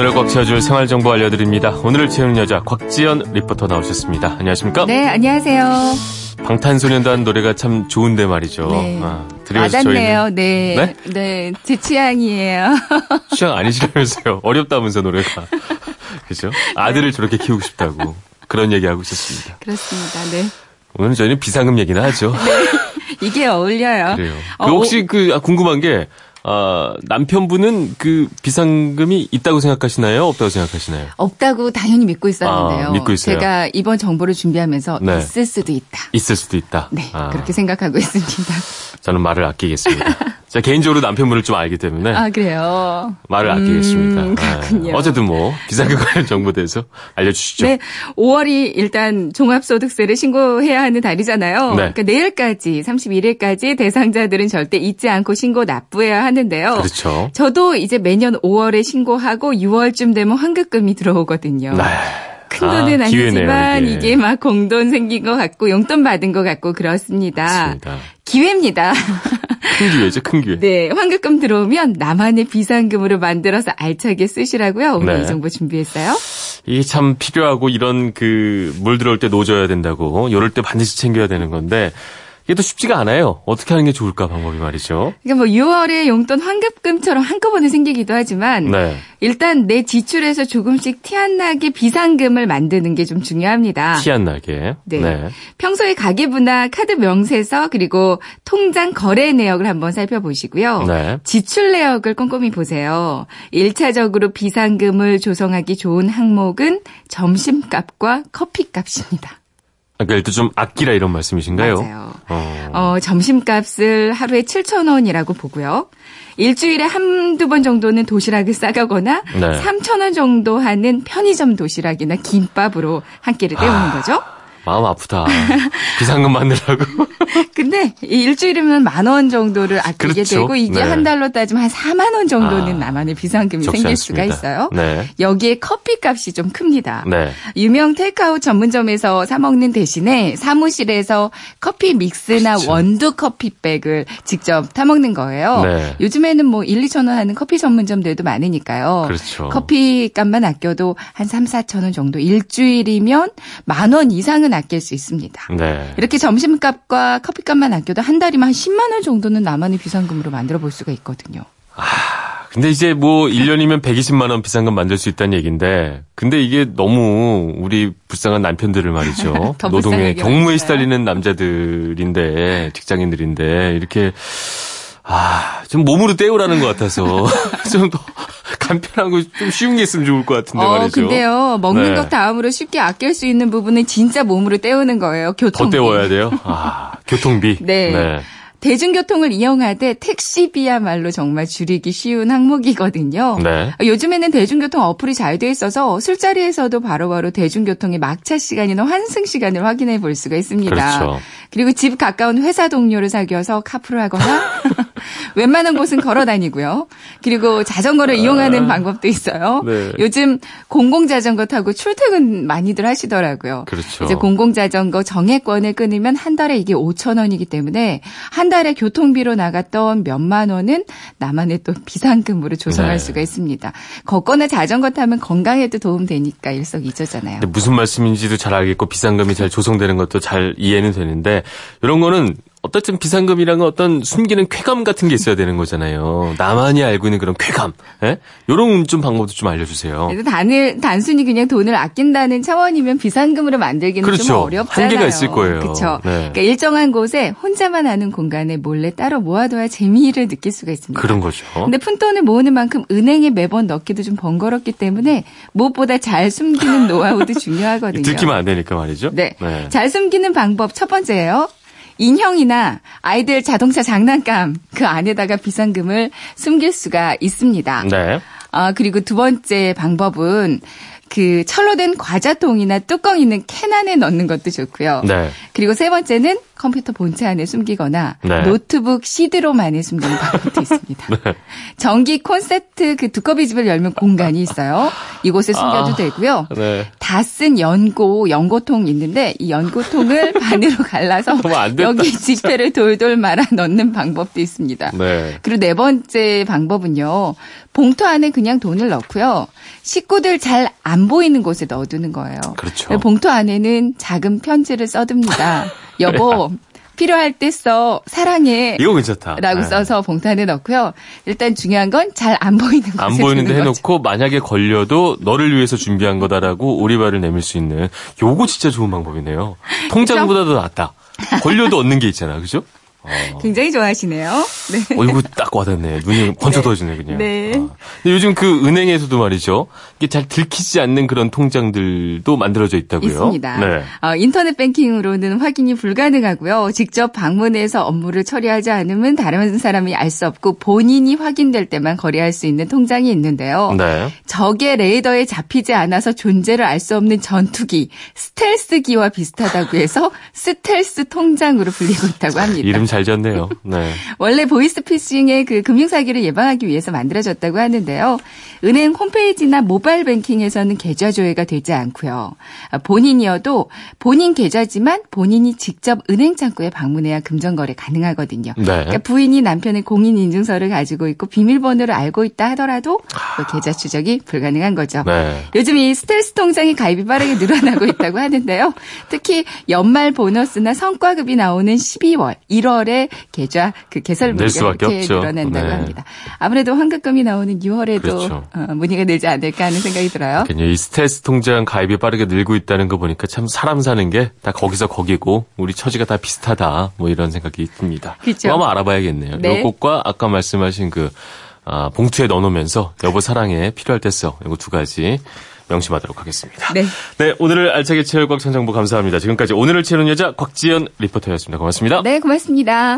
오늘을 꽉 채워줄 생활정보 알려드립니다. 오늘을 채우는 여자 곽지연 리포터 나오셨습니다. 안녕하십니까? 네, 안녕하세요. 방탄소년단 노래가 참 좋은데 말이죠. 네. 아, 와닿네요. 네. 네? 네, 제 취향이에요. 취향 아니시라면서요. 어렵다면서 노래가. 그죠? 아들을 저렇게 키우고 싶다고 그런 얘기하고 있었습니다. 그렇습니다. 네. 오늘 저희는 비상금 얘기나 하죠. 이게 어울려요. 그래요. 어, 그 혹시 그 아, 궁금한 게 아, 남편분은 그 비상금이 있다고 생각하시나요? 없다고 생각하시나요? 없다고 당연히 믿고 있었는데요. 아, 믿고 있어요. 제가 이번 정보를 준비하면서 네. 있을 수도 있다. 있을 수도 있다. 네, 아, 그렇게 생각하고 있습니다. 저는 말을 아끼겠습니다. 제가 개인적으로 남편분을 좀 알기 때문에 아, 그래요? 말을 아끼겠습니다. 음, 그렇군요. 아, 어쨌든 뭐 비상금 관련 정보에 대해서 알려주시죠. 네, 5월이 일단 종합소득세를 신고해야 하는 달이잖아요. 네. 그러니까 내일까지 31일까지 대상자들은 절대 잊지 않고 신고 납부해야 하는데요. 그렇죠. 저도 이제 매년 5월에 신고하고 6월쯤 되면 환급금이 들어오거든요. 네. 큰 아, 돈은 기회네요, 아니지만 이게. 이게. 막 공돈 생긴 것 같고 용돈 받은 것 같고 그렇습니다. 맞습니다. 기회입니다. 큰 기회죠, 큰 기회. 네, 환급금 들어오면 나만의 비상금으로 만들어서 알차게 쓰시라고요. 오늘 네. 이 정보 준비했어요. 이게 참 필요하고 이런 그 물 들어올 때 노져야 된다고 이럴 때 반드시 챙겨야 되는 건데 이게 또 쉽지가 않아요. 어떻게 하는 게 좋을까 방법이 말이죠. 그러니까 뭐 6월에 용돈 환급금처럼 한꺼번에 생기기도 하지만 네. 일단 내 지출에서 조금씩 티 안 나게 비상금을 만드는 게 좀 중요합니다. 티 안 나게. 네. 평소에 가계부나 카드 명세서 그리고 통장 거래 내역을 한번 살펴보시고요. 네. 지출 내역을 꼼꼼히 보세요. 1차적으로 비상금을 조성하기 좋은 항목은 점심값과 커피값입니다. 그러니까 일단 좀 아끼라 이런 말씀이신가요? 맞아요. 어. 어, 점심값을 하루에 7,000원이라고 보고요. 일주일에 한두 번 정도는 도시락을 싸가거나 네. 3,000원 정도 하는 편의점 도시락이나 김밥으로 한 끼를 때우는 아. 거죠. 마음 아프다. 비상금 만들라고. 근데 이 일주일이면 만 원 정도를 아끼게 그렇죠. 되고 이게 네. 한 달로 따지면 한 4만 원 정도는 아, 나만의 비상금이 생길 않습니다. 수가 있어요. 네. 여기에 커피값이 좀 큽니다. 네. 유명 테이크아웃 전문점에서 사 먹는 대신에 사무실에서 커피 믹스나 그렇죠. 원두 커피백을 직접 타 먹는 거예요. 네. 요즘에는 뭐 1, 2천 원 하는 커피 전문점들도 많으니까요. 그렇죠. 커피값만 아껴도 한 3, 4천 원 정도 일주일이면 만 원 이상은 아낄 수 있습니다. 네. 이렇게 점심값과 커피값만 아껴도 한 달이면 한 10만 원 정도는 나만의 비상금으로 만들어 볼 수가 있거든요. 근데 이제 뭐 1년이면 120만 원 비상금 만들 수 있다는 얘기인데 근데 이게 너무 우리 불쌍한 남편들을 말이죠. 더 노동에 경무에? 시달리는 남자들인데 직장인들인데 이렇게 아, 좀 몸으로 때우라는 것 같아서 좀 더 간편하고 좀 쉬운 게 있으면 좋을 것 같은데 어, 말이죠. 근데요, 먹는 네. 것 다음으로 쉽게 아낄 수 있는 부분은 진짜 몸으로 때우는 거예요. 더 교통비. 때워야 돼요. 아, 교통비. 네. 대중교통을 이용하되 택시비야말로 정말 줄이기 쉬운 항목이거든요. 네. 요즘에는 대중교통 어플이 잘 돼 있어서 술자리에서도 바로바로 대중교통의 막차 시간이나 환승 시간을 확인해 볼 수가 있습니다. 그렇죠. 그리고 집 가까운 회사 동료를 사귀어서 카풀을 하거나 웬만한 곳은 걸어 다니고요. 그리고 자전거를 이용하는 방법도 있어요. 아. 네. 요즘 공공 자전거 타고 출퇴근 많이들 하시더라고요. 그렇죠. 이제 공공 자전거 정액권을 끊으면 한 달에 이게 5천 원이기 때문에 한 달에 교통비로 나갔던 몇만 원은 나만의 또 비상금으로 조성할 네. 수가 있습니다. 걷거나 자전거 타면 건강에도 도움 되니까 일석이조잖아요. 무슨 말씀인지도 잘 알겠고 비상금이 잘 조성되는 것도 잘 이해는 되는데 이런 거는 어쨌든 비상금이란 건 어떤 숨기는 쾌감 같은 게 있어야 되는 거잖아요. 나만이 알고 있는 그런 쾌감. 예? 이런 좀 방법도 좀 알려주세요. 그래서 단을, 단순히 그냥 돈을 아낀다는 차원이면 비상금으로 만들기는 좀 그렇죠. 어렵잖아요. 한계가 있을 거예요. 그렇죠. 네. 그러니까 일정한 곳에 혼자만 아는 공간에 몰래 따로 모아둬야 재미를 느낄 수가 있습니다. 그런 거죠. 근데 푼돈을 모으는 만큼 은행에 매번 넣기도 좀 번거롭기 때문에 무엇보다 잘 숨기는 노하우도 중요하거든요. 들키면 안 되니까 말이죠. 네. 잘 숨기는 방법 첫 번째예요. 인형이나 아이들 자동차 장난감 그 안에다가 비상금을 숨길 수가 있습니다. 네. 아, 그리고 두 번째 방법은 그 철로 된 과자통이나 뚜껑 있는 캔 안에 넣는 것도 좋고요. 네. 그리고 세 번째는 컴퓨터 본체 안에 숨기거나 네. 노트북 CD롬 안에 숨기는 방법도 있습니다. 네. 전기 콘센트 그 두꺼비 집을 열면 공간이 있어요. 이곳에 숨겨도 아. 되고요. 네. 다쓴 연고, 연고통 있는데 이 연고통을 반으로 갈라서 됐다, 여기 지폐를 돌돌 말아 넣는 방법도 있습니다. 네. 그리고 네 번째 방법은요. 봉투 안에 그냥 돈을 넣고요. 식구들 잘 안 보이는 곳에 넣어두는 거예요. 그렇죠. 봉투 안에는 작은 편지를 써둡니다. 여보, 필요할 때 써. 사랑해. 이거 괜찮다. 라고 네. 써서 봉투 안에 넣고요. 일단 중요한 건 잘 안 보이는 곳에 안 보이는데 두는 거죠. 해놓고 만약에 걸려도 너를 위해서 준비한 거다라고 오리발을 내밀 수 있는 요거 진짜 좋은 방법이네요. 통장보다도 낫다. 걸려도 얻는 게 있잖아, 그죠? 어. 굉장히 좋아하시네요. 네. 어, 이거 딱 와닿네. 눈이 번쩍 떠지네, 그냥. 네. 아. 근데 요즘 그 은행에서도 말이죠. 이게 잘 들키지 않는 그런 통장들도 만들어져 있다고요. 있습니다. 네. 어, 인터넷 뱅킹으로는 확인이 불가능하고요. 직접 방문해서 업무를 처리하지 않으면 다른 사람이 알 수 없고 본인이 확인될 때만 거래할 수 있는 통장이 있는데요. 네. 적의 레이더에 잡히지 않아서 존재를 알 수 없는 전투기, 스텔스기와 비슷하다고 해서 스텔스 통장으로 불리고 있다고 합니다. 이름 잘 지었네요. 네. 원래 보이스피싱의 그 금융사기를 예방하기 위해서 만들어졌다고 하는데요. 은행 홈페이지나 모바일 뱅킹에서는 계좌 조회가 되지 않고요. 아, 본인이어도 본인 계좌지만 본인이 직접 은행 창구에 방문해야 금전거래 가능하거든요. 네. 그러니까 부인이 남편의 공인인증서를 가지고 있고 비밀번호를 알고 있다 하더라도 그 계좌 추적이 불가능한 거죠. 네. 요즘 이 스텔스 통장의 가입이 빠르게 늘어나고 있다고 하는데요. 특히 연말 보너스나 성과급이 나오는 12월, 1월 에 계좌 그 개설문의가 이렇게 없죠. 늘어난다고 네. 합니다. 아무래도 환급금이 나오는 6월에도 그렇죠. 어, 문의가 늘지 않을까 하는 생각이 들어요. 이 스텔스 통장 가입이 빠르게 늘고 있다는 거 보니까 참 사람 사는 게 다 거기서 거기고 우리 처지가 다 비슷하다 뭐 이런 생각이 듭니다. 그렇죠. 한번 알아봐야겠네요. 네. 요것과 아까 말씀하신 그 아, 봉투에 넣어놓으면서 여보 사랑해 필요할 때 써. 이거 두 가지 명심하도록 하겠습니다. 네. 네, 오늘을 알차게 채울 꽉찬 정보 감사합니다. 지금까지 오늘을 채우는 여자 곽지연 리포터였습니다. 고맙습니다. 네, 고맙습니다.